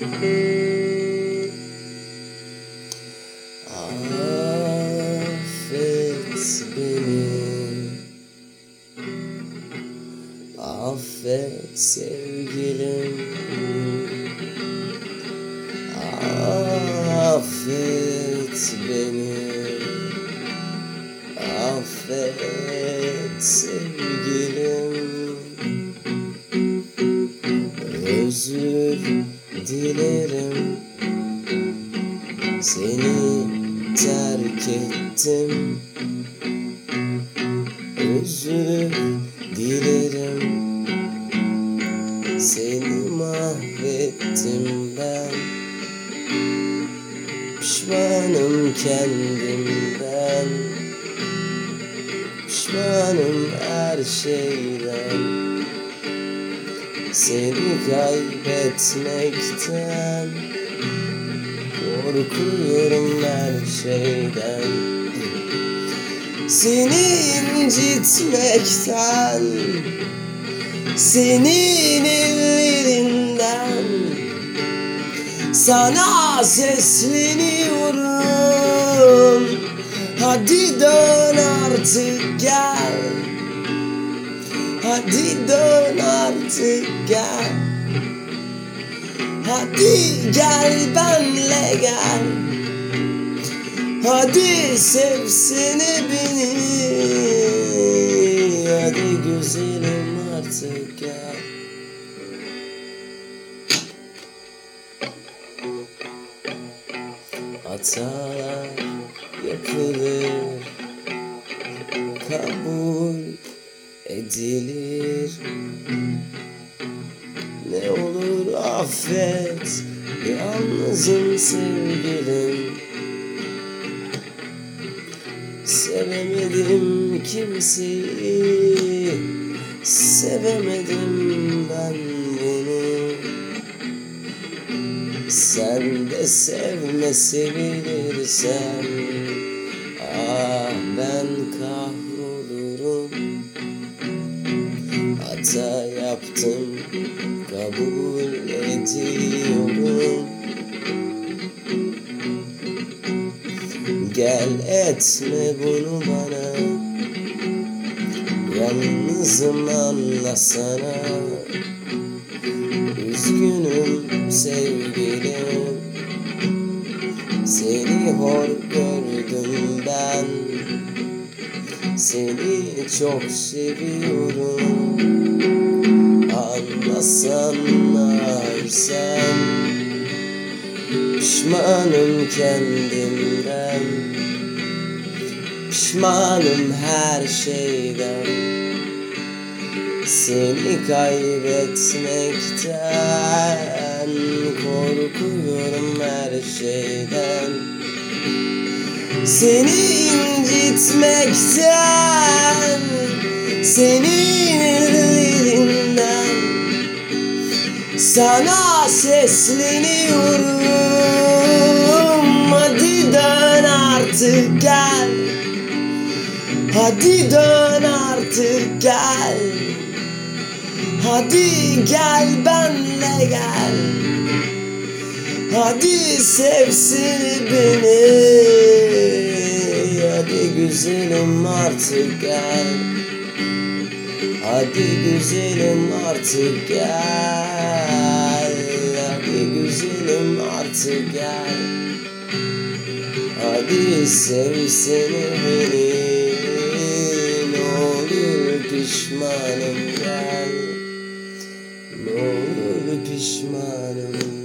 Affet beni. Affet sevgilim. Affet beni. Affet sevgilim. Özür dilerim. Seni terk ettim. Özür dilerim. Seni mahvettim ben. Pişmanım kendimden. Pişmanım her şeyden Seni kaybetmekten Korkuyorum her şeyden. Seni incitmekten Senin ellerinden Sana sesleniyorum. Hadi dön artık gel Hadi dön artık gel. Hadi gel benle gel. Hadi sevsene beni. Hadi güzelim artık gel. Hatalar yapılır. Kabul edilir. Ne olur affet Yalnızım sevgilim. Sevemedim kimseyi Sevemedim ben bunu Sen de sevme sevilirsen Hata yaptım kabul ediyorum. Gel etme bunu bana. Yalnızım anlasana. Üzgünüm sevgilim. Seni hor gördüm ben Seni çok seviyorum. Anlasana sen Pişmanım kendimden. Pişmanım her şeyden. Seni kaybetmekten Korkuyorum her şeyden Seni incitmekten Senin ellerinden Sana sesleniyorum. Hadi dön artık gel. Hadi dön artık gel. Hadi gel benle gel. Hadi sevsin beni. Hadi güzelim artık gel. Hadi güzelim artık gel. Hadi güzelim artık gel. Hadi sevsene beni Ne olur pişmanım gel. Ne olur pişmanım